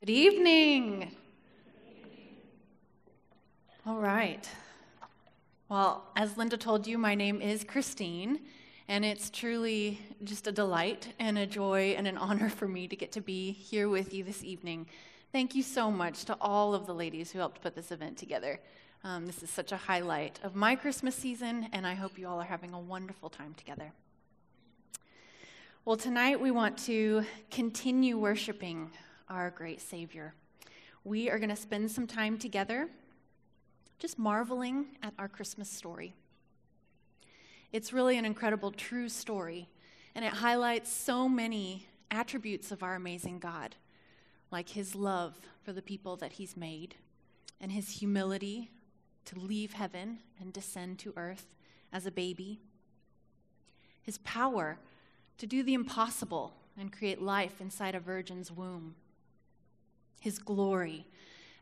Good evening. All right. Well, as Linda told you, my name is Christine, and it's truly just a delight and a joy and an honor for me to get to be here with you this evening. Thank you so much to all of the ladies who helped put this event together. Um, this is such a highlight of my Christmas season, and I hope you all are having a wonderful time together. Well, tonight we want to continue worshiping our great Savior. We are going to spend some time together just marveling at our Christmas story. It's really an incredible, true story, and it highlights so many attributes of our amazing God, like his love for the people that he's made, and his humility to leave heaven and descend to earth as a baby, his power to do the impossible and create life inside a virgin's womb his glory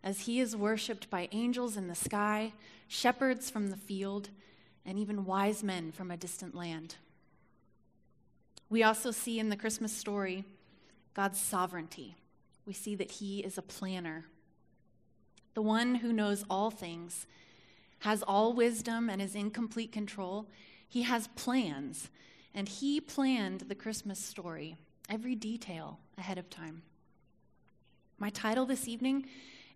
as he is worshiped by angels in the sky, shepherds from the field, and even wise men from a distant land. We also see in the Christmas story God's sovereignty. We see that he is a planner. The one who knows all things, has all wisdom, and is in complete control. He has plans, and he planned the Christmas story, every detail ahead of time. My title this evening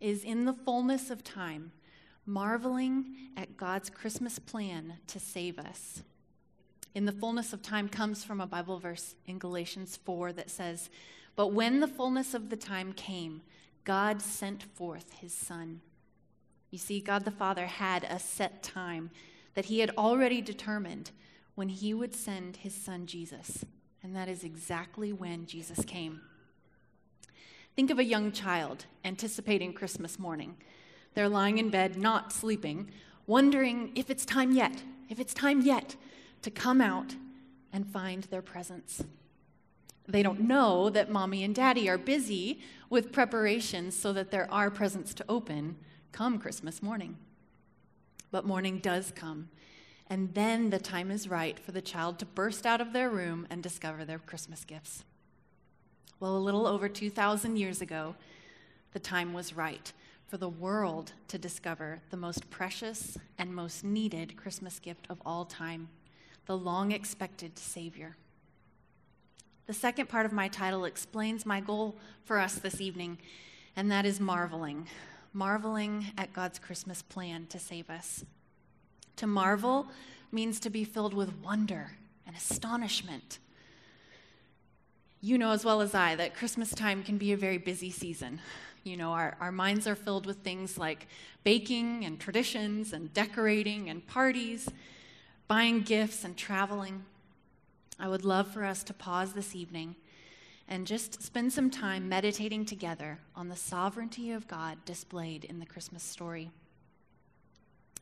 is In the Fullness of Time Marveling at God's Christmas Plan to Save Us. In the fullness of time comes from a Bible verse in Galatians 4 that says, But when the fullness of the time came, God sent forth his Son. You see, God the Father had a set time that he had already determined when he would send his Son Jesus. And that is exactly when Jesus came. Think of a young child anticipating Christmas morning. They're lying in bed, not sleeping, wondering if it's time yet, if it's time yet to come out and find their presents. They don't know that mommy and daddy are busy with preparations so that there are presents to open come Christmas morning. But morning does come, and then the time is right for the child to burst out of their room and discover their Christmas gifts. Well, a little over 2,000 years ago, the time was right for the world to discover the most precious and most needed Christmas gift of all time the long expected Savior. The second part of my title explains my goal for us this evening, and that is marveling. Marveling at God's Christmas plan to save us. To marvel means to be filled with wonder and astonishment you know as well as I that Christmas time can be a very busy season. You know, our, our minds are filled with things like baking and traditions and decorating and parties, buying gifts and traveling. I would love for us to pause this evening and just spend some time meditating together on the sovereignty of God displayed in the Christmas story.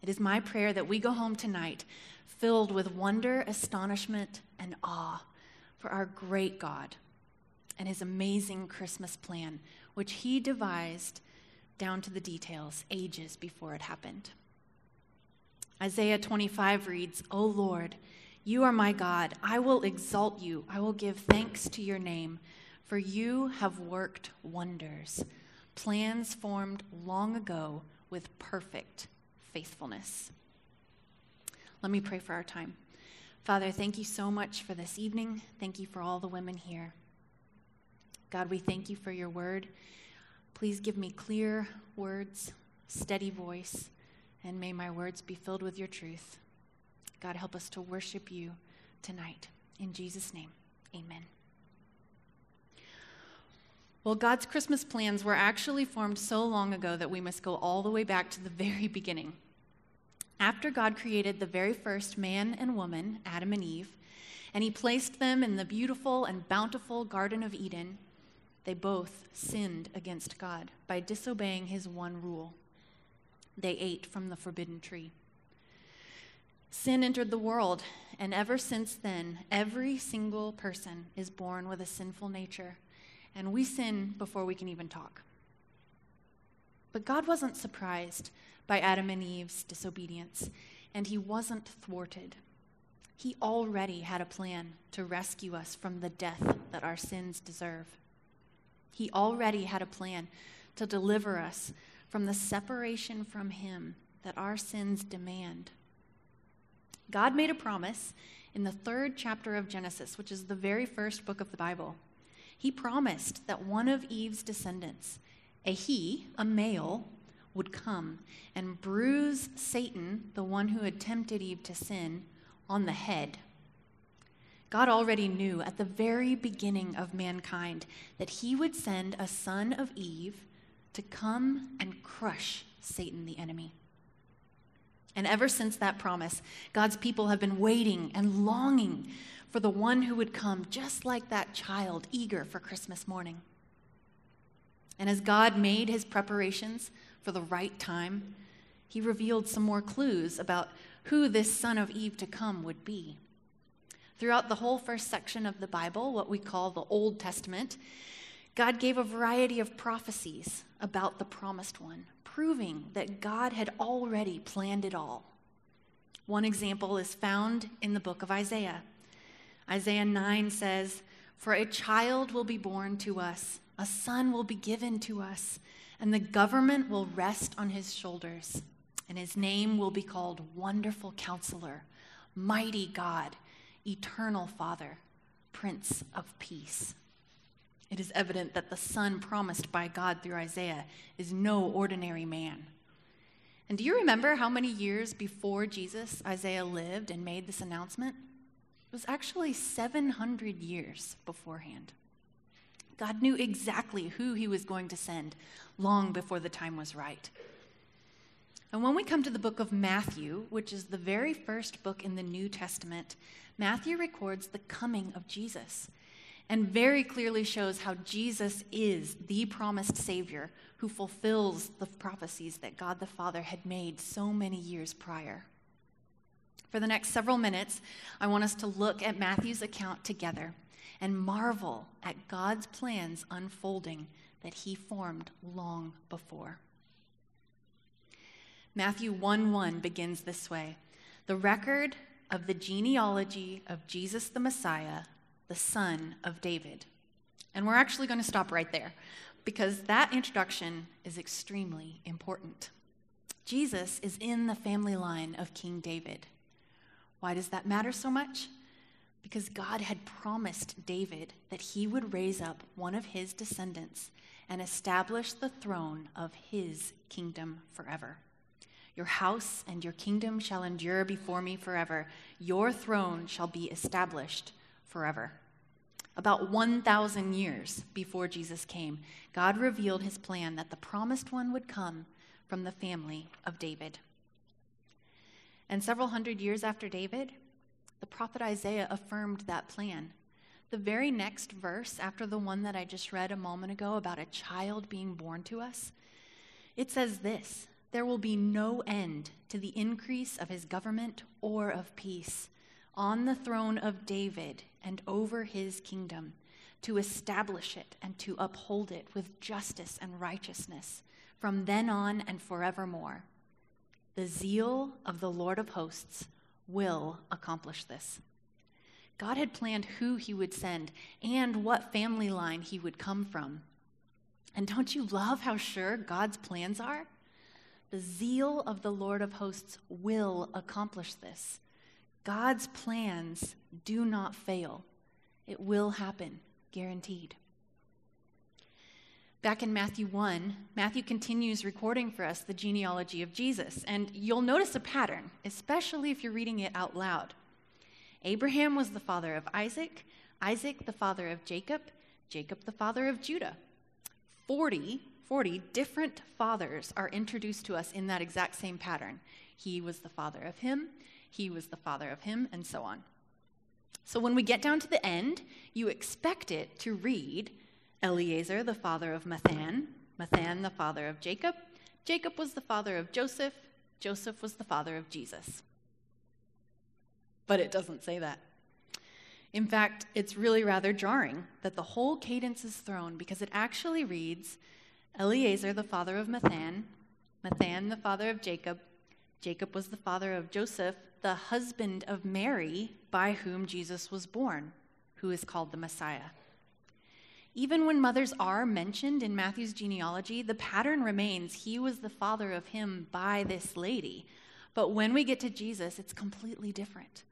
It is my prayer that we go home tonight filled with wonder, astonishment, and awe for our great God and his amazing Christmas plan, which he devised down to the details ages before it happened. Isaiah 25 reads, O Lord, you are my God. I will exalt you. I will give thanks to your name, for you have worked wonders, plans formed long ago with perfect faithfulness. Let me pray for our time. Father, thank you so much for this evening. Thank you for all the women here. God, we thank you for your word. Please give me clear words, steady voice, and may my words be filled with your truth. God, help us to worship you tonight. In Jesus' name, amen. Well, God's Christmas plans were actually formed so long ago that we must go all the way back to the very beginning. After God created the very first man and woman, Adam and Eve, and he placed them in the beautiful and bountiful Garden of Eden, they both sinned against God by disobeying his one rule. They ate from the forbidden tree. Sin entered the world, and ever since then, every single person is born with a sinful nature, and we sin before we can even talk. But God wasn't surprised by Adam and Eve's disobedience, and he wasn't thwarted. He already had a plan to rescue us from the death that our sins deserve. He already had a plan to deliver us from the separation from Him that our sins demand. God made a promise in the third chapter of Genesis, which is the very first book of the Bible. He promised that one of Eve's descendants, a he, a male, would come and bruise Satan, the one who had tempted Eve to sin, on the head. God already knew at the very beginning of mankind that he would send a son of Eve to come and crush Satan, the enemy. And ever since that promise, God's people have been waiting and longing for the one who would come just like that child, eager for Christmas morning. And as God made his preparations for the right time, he revealed some more clues about who this son of Eve to come would be. Throughout the whole first section of the Bible, what we call the Old Testament, God gave a variety of prophecies about the promised one, proving that God had already planned it all. One example is found in the book of Isaiah. Isaiah 9 says, For a child will be born to us, a son will be given to us, and the government will rest on his shoulders, and his name will be called Wonderful Counselor, Mighty God eternal Father, Prince of Peace. It is evident that the Son promised by God through Isaiah is no ordinary man. And do you remember how many years before Jesus Isaiah lived and made this announcement? It was actually 700 years beforehand. God knew exactly who he was going to send long before the time was right. And when we come to the book of Matthew, which is the very first book in the New Testament, Matthew records the coming of Jesus and very clearly shows how Jesus is the promised Savior who fulfills the prophecies that God the Father had made so many years prior. For the next several minutes, I want us to look at Matthew's account together and marvel at God's plans unfolding that he formed long before. Matthew 1 1 begins this way The record of the genealogy of Jesus the Messiah, the son of David. And we're actually going to stop right there because that introduction is extremely important. Jesus is in the family line of King David. Why does that matter so much? Because God had promised David that he would raise up one of his descendants and establish the throne of his kingdom forever. Your house and your kingdom shall endure before me forever. Your throne shall be established forever. About 1,000 years before Jesus came, God revealed his plan that the promised one would come from the family of David. And several hundred years after David, the prophet Isaiah affirmed that plan. The very next verse, after the one that I just read a moment ago about a child being born to us, it says this there will be no end to the increase of his government or of peace on the throne of David and over his kingdom, to establish it and to uphold it with justice and righteousness from then on and forevermore. The zeal of the Lord of hosts will accomplish this. God had planned who he would send and what family line he would come from. And don't you love how sure God's plans are? The zeal of the Lord of hosts will accomplish this. God's plans do not fail. It will happen, guaranteed. Back in Matthew 1, Matthew continues recording for us the genealogy of Jesus, and you'll notice a pattern, especially if you're reading it out loud. Abraham was the father of Isaac, Isaac the father of Jacob, Jacob the father of Judah. 40 40 different fathers are introduced to us in that exact same pattern. He was the father of him, he was the father of him, and so on. So when we get down to the end, you expect it to read Eleazar, the father of Matthan, Matthan, the father of Jacob, Jacob was the father of Joseph, Joseph was the father of Jesus. But it doesn't say that. In fact, it's really rather jarring that the whole cadence is thrown because it actually reads Eleazar, the father of Matthan, Matthan, the father of Jacob, Jacob was the father of Joseph, the husband of Mary, by whom Jesus was born, who is called the Messiah. Even when mothers are mentioned in Matthew's genealogy, the pattern remains he was the father of him by this lady. But when we get to Jesus, it's completely different.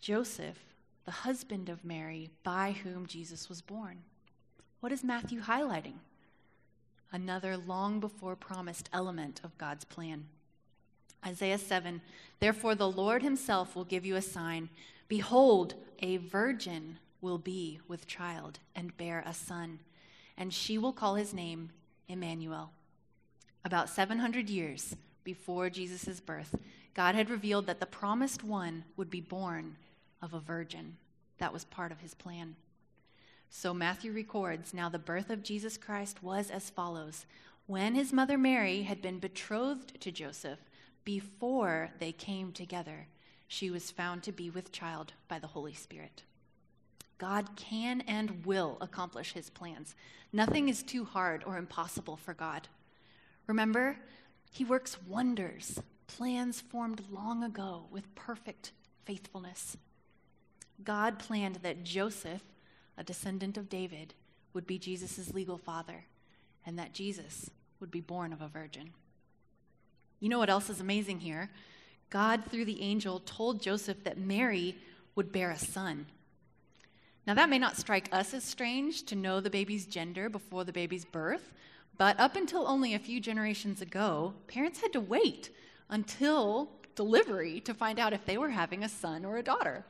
Joseph, the husband of Mary, by whom Jesus was born. What is Matthew highlighting? Another long before promised element of God's plan. Isaiah 7 Therefore, the Lord himself will give you a sign. Behold, a virgin will be with child and bear a son, and she will call his name Emmanuel. About 700 years before Jesus' birth, God had revealed that the promised one would be born of a virgin. That was part of his plan. So Matthew records now the birth of Jesus Christ was as follows. When his mother Mary had been betrothed to Joseph, before they came together, she was found to be with child by the Holy Spirit. God can and will accomplish his plans. Nothing is too hard or impossible for God. Remember, he works wonders, plans formed long ago with perfect faithfulness. God planned that Joseph, a descendant of David, would be Jesus' legal father, and that Jesus would be born of a virgin. You know what else is amazing here? God, through the angel, told Joseph that Mary would bear a son. Now, that may not strike us as strange to know the baby's gender before the baby's birth, but up until only a few generations ago, parents had to wait until delivery to find out if they were having a son or a daughter.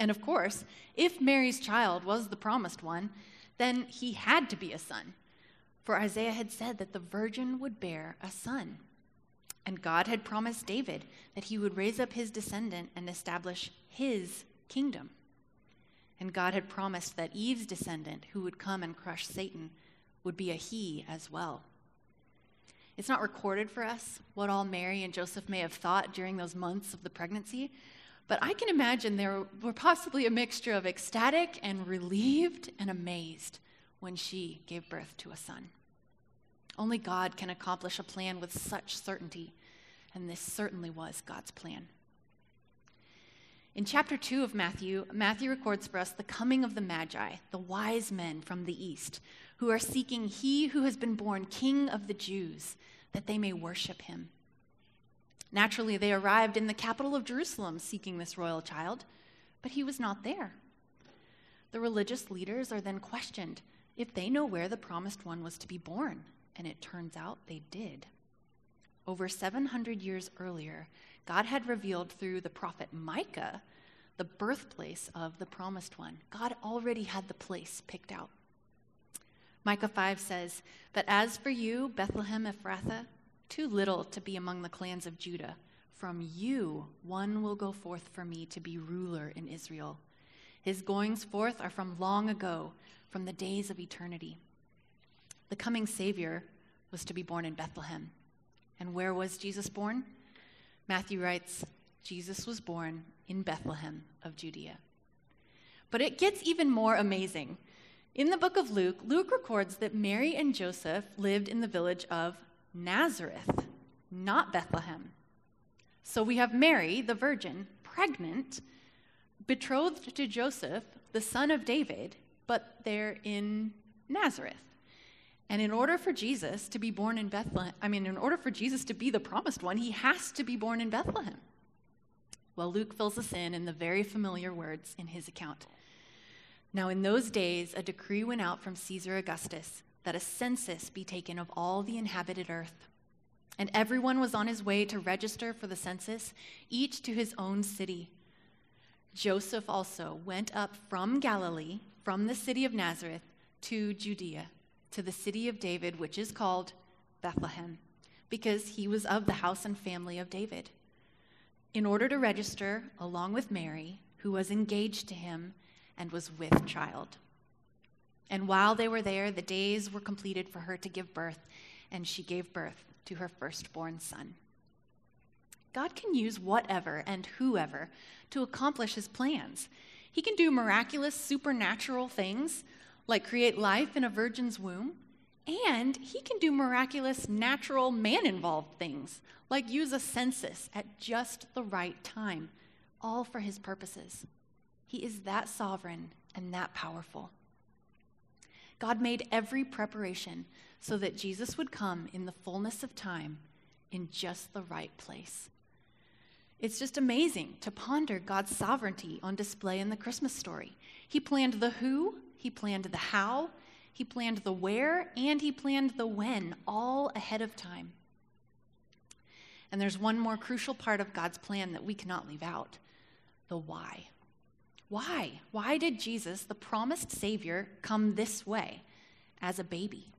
And of course, if Mary's child was the promised one, then he had to be a son. For Isaiah had said that the virgin would bear a son. And God had promised David that he would raise up his descendant and establish his kingdom. And God had promised that Eve's descendant, who would come and crush Satan, would be a he as well. It's not recorded for us what all Mary and Joseph may have thought during those months of the pregnancy, but I can imagine there were possibly a mixture of ecstatic and relieved and amazed when she gave birth to a son. Only God can accomplish a plan with such certainty, and this certainly was God's plan. In chapter 2 of Matthew, Matthew records for us the coming of the Magi, the wise men from the east, who are seeking he who has been born king of the Jews, that they may worship him. Naturally, they arrived in the capital of Jerusalem seeking this royal child, but he was not there. The religious leaders are then questioned if they know where the promised one was to be born and it turns out they did. Over 700 years earlier, God had revealed through the prophet Micah the birthplace of the promised one. God already had the place picked out. Micah 5 says, But as for you, Bethlehem Ephrathah, too little to be among the clans of Judah, from you one will go forth for me to be ruler in Israel. His goings forth are from long ago, from the days of eternity. The coming Savior was to be born in Bethlehem. And where was Jesus born? Matthew writes, Jesus was born in Bethlehem of Judea. But it gets even more amazing. In the book of Luke, Luke records that Mary and Joseph lived in the village of Nazareth, not Bethlehem. So we have Mary, the virgin, pregnant, betrothed to Joseph, the son of David, but they're in Nazareth. And in order for Jesus to be born in Bethlehem, I mean, in order for Jesus to be the promised one, he has to be born in Bethlehem. Well, Luke fills us in in the very familiar words in his account. Now, in those days, a decree went out from Caesar Augustus that a census be taken of all the inhabited earth. And everyone was on his way to register for the census, each to his own city. Joseph also went up from Galilee, from the city of Nazareth, to Judea to the city of David, which is called Bethlehem, because he was of the house and family of David, in order to register along with Mary, who was engaged to him and was with child. And while they were there, the days were completed for her to give birth, and she gave birth to her firstborn son. God can use whatever and whoever to accomplish his plans. He can do miraculous supernatural things like create life in a virgin's womb, and he can do miraculous natural man involved things, like use a census at just the right time, all for his purposes. He is that sovereign and that powerful. God made every preparation so that Jesus would come in the fullness of time in just the right place. It's just amazing to ponder God's sovereignty on display in the Christmas story. He planned the who, he planned the how, he planned the where, and he planned the when, all ahead of time. And there's one more crucial part of God's plan that we cannot leave out the why. Why? Why did Jesus, the promised Savior, come this way as a baby?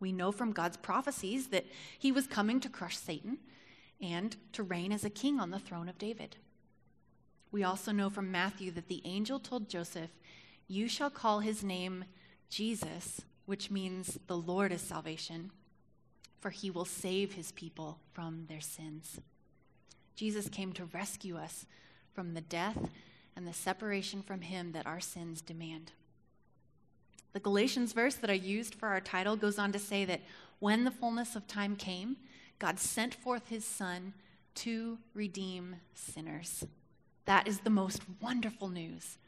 We know from God's prophecies that he was coming to crush Satan and to reign as a king on the throne of David. We also know from Matthew that the angel told Joseph, You shall call his name Jesus, which means the Lord is salvation, for he will save his people from their sins. Jesus came to rescue us from the death and the separation from him that our sins demand. The Galatians verse that I used for our title goes on to say that when the fullness of time came, God sent forth his Son to redeem sinners. That is the most wonderful news.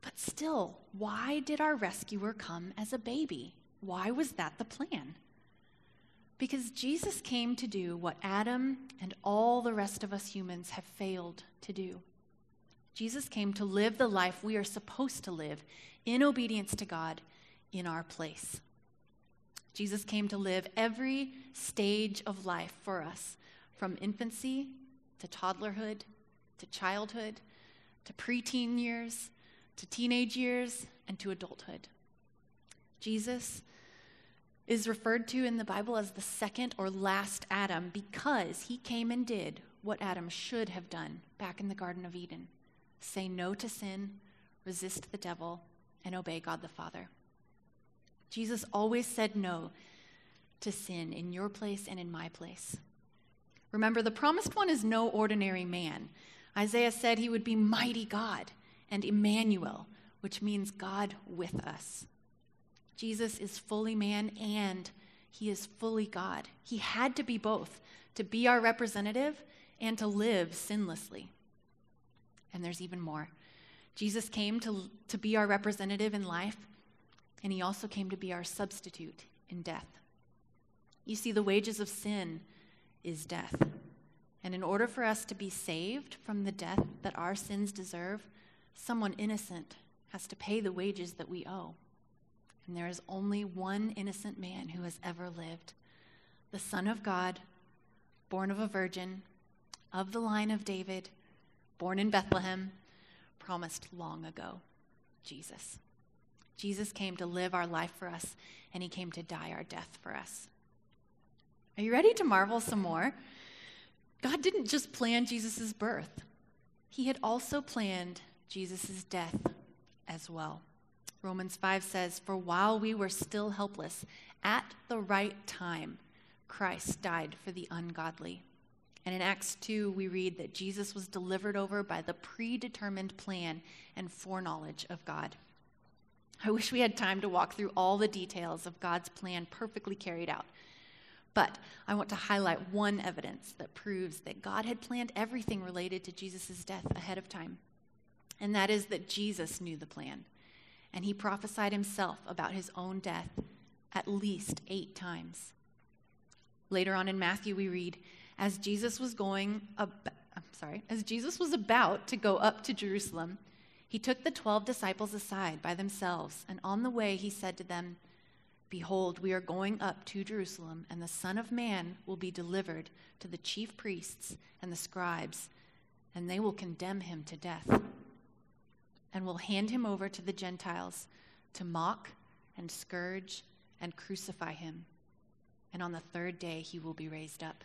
But still, why did our rescuer come as a baby? Why was that the plan? Because Jesus came to do what Adam and all the rest of us humans have failed to do. Jesus came to live the life we are supposed to live in obedience to God in our place. Jesus came to live every stage of life for us, from infancy to toddlerhood to childhood to preteen years to teenage years and to adulthood. Jesus is referred to in the Bible as the second or last Adam because he came and did what Adam should have done back in the Garden of Eden say no to sin, resist the devil, and obey God the Father. Jesus always said no to sin in your place and in my place. Remember, the promised one is no ordinary man. Isaiah said he would be mighty God and Emmanuel, which means God with us. Jesus is fully man and he is fully God. He had to be both to be our representative and to live sinlessly. And there's even more. Jesus came to, to be our representative in life, and he also came to be our substitute in death. You see, the wages of sin is death. And in order for us to be saved from the death that our sins deserve, someone innocent has to pay the wages that we owe. And there is only one innocent man who has ever lived the Son of God, born of a virgin, of the line of David, born in Bethlehem, promised long ago Jesus. Jesus came to live our life for us, and he came to die our death for us. Are you ready to marvel some more? God didn't just plan Jesus' birth, he had also planned Jesus' death as well. Romans 5 says, For while we were still helpless, at the right time, Christ died for the ungodly. And in Acts 2, we read that Jesus was delivered over by the predetermined plan and foreknowledge of God. I wish we had time to walk through all the details of God's plan perfectly carried out. But I want to highlight one evidence that proves that God had planned everything related to Jesus' death ahead of time. And that is that Jesus knew the plan. And he prophesied himself about his own death at least eight times. Later on in Matthew, we read, as Jesus was going, ab- I'm sorry, as Jesus was about to go up to Jerusalem, he took the 12 disciples aside by themselves, and on the way he said to them, Behold, we are going up to Jerusalem, and the Son of Man will be delivered to the chief priests and the scribes, and they will condemn him to death, and will hand him over to the Gentiles to mock and scourge and crucify him. And on the third day he will be raised up.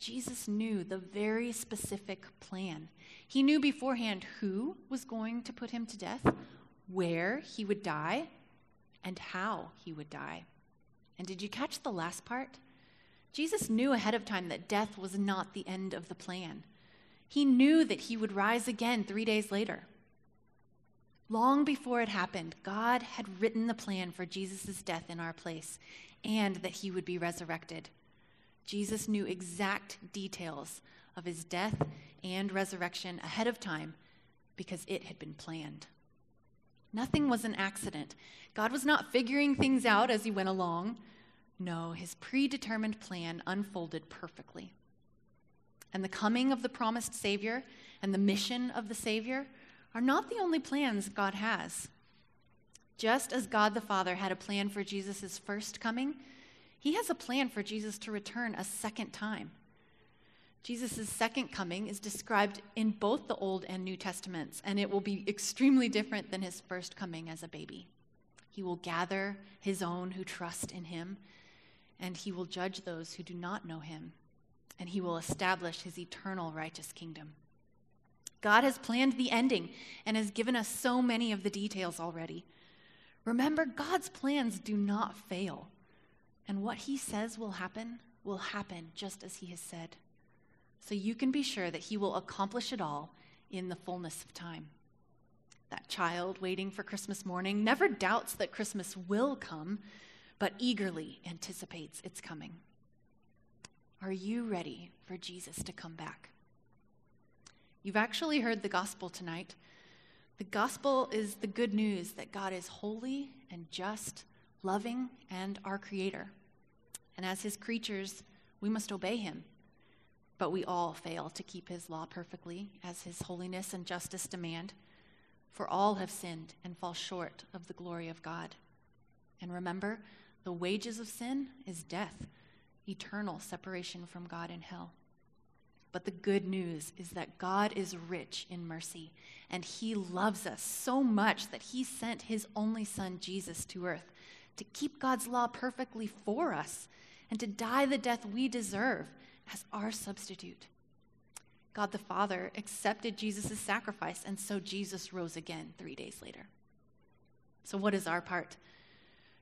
Jesus knew the very specific plan. He knew beforehand who was going to put him to death, where he would die, and how he would die. And did you catch the last part? Jesus knew ahead of time that death was not the end of the plan. He knew that he would rise again three days later. Long before it happened, God had written the plan for Jesus' death in our place and that he would be resurrected. Jesus knew exact details of his death and resurrection ahead of time because it had been planned. Nothing was an accident. God was not figuring things out as he went along. No, his predetermined plan unfolded perfectly. And the coming of the promised Savior and the mission of the Savior are not the only plans God has. Just as God the Father had a plan for Jesus' first coming, he has a plan for Jesus to return a second time. Jesus' second coming is described in both the Old and New Testaments, and it will be extremely different than his first coming as a baby. He will gather his own who trust in him, and he will judge those who do not know him, and he will establish his eternal righteous kingdom. God has planned the ending and has given us so many of the details already. Remember, God's plans do not fail, and what he says will happen will happen just as he has said so you can be sure that He will accomplish it all in the fullness of time. That child waiting for Christmas morning never doubts that Christmas will come, but eagerly anticipates its coming. Are you ready for Jesus to come back? You've actually heard the gospel tonight. The gospel is the good news that God is holy and just, loving, and our creator. And as his creatures, we must obey him but we all fail to keep his law perfectly, as his holiness and justice demand. For all have sinned and fall short of the glory of God. And remember, the wages of sin is death, eternal separation from God in hell. But the good news is that God is rich in mercy, and He loves us so much that He sent His only Son, Jesus, to earth to keep God's law perfectly for us and to die the death we deserve as our substitute. God the Father accepted Jesus' sacrifice, and so Jesus rose again three days later. So, what is our part?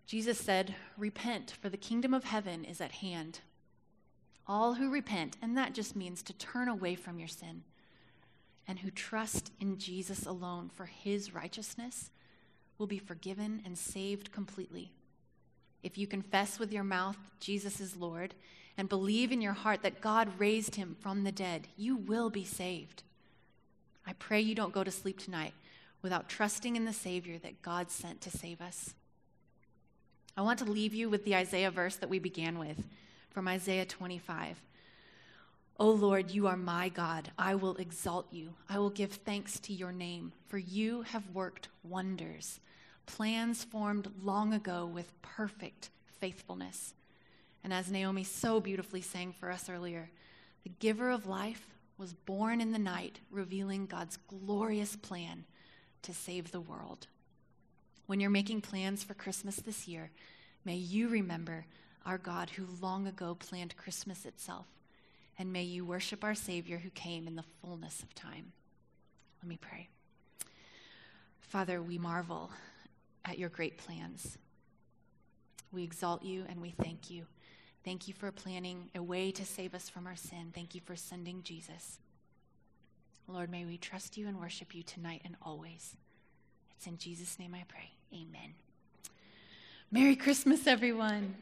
Jesus said, Repent, for the kingdom of heaven is at hand. All who repent, and that just means to turn away from your sin, and who trust in Jesus alone for his righteousness, will be forgiven and saved completely. If you confess with your mouth Jesus is Lord and believe in your heart that God raised him from the dead, you will be saved. I pray you don't go to sleep tonight without trusting in the Savior that God sent to save us. I want to leave you with the Isaiah verse that we began with from Isaiah 25. O Lord, you are my God. I will exalt you. I will give thanks to your name, for you have worked wonders, plans formed long ago with perfect faithfulness. And as Naomi so beautifully sang for us earlier, the giver of life was born in the night, revealing God's glorious plan to save the world. When you're making plans for Christmas this year, may you remember our God who long ago planned Christmas itself. And may you worship our Savior who came in the fullness of time. Let me pray. Father, we marvel at your great plans. We exalt you and we thank you. Thank you for planning a way to save us from our sin. Thank you for sending Jesus. Lord, may we trust you and worship you tonight and always. It's in Jesus' name I pray. Amen. Merry Christmas, everyone.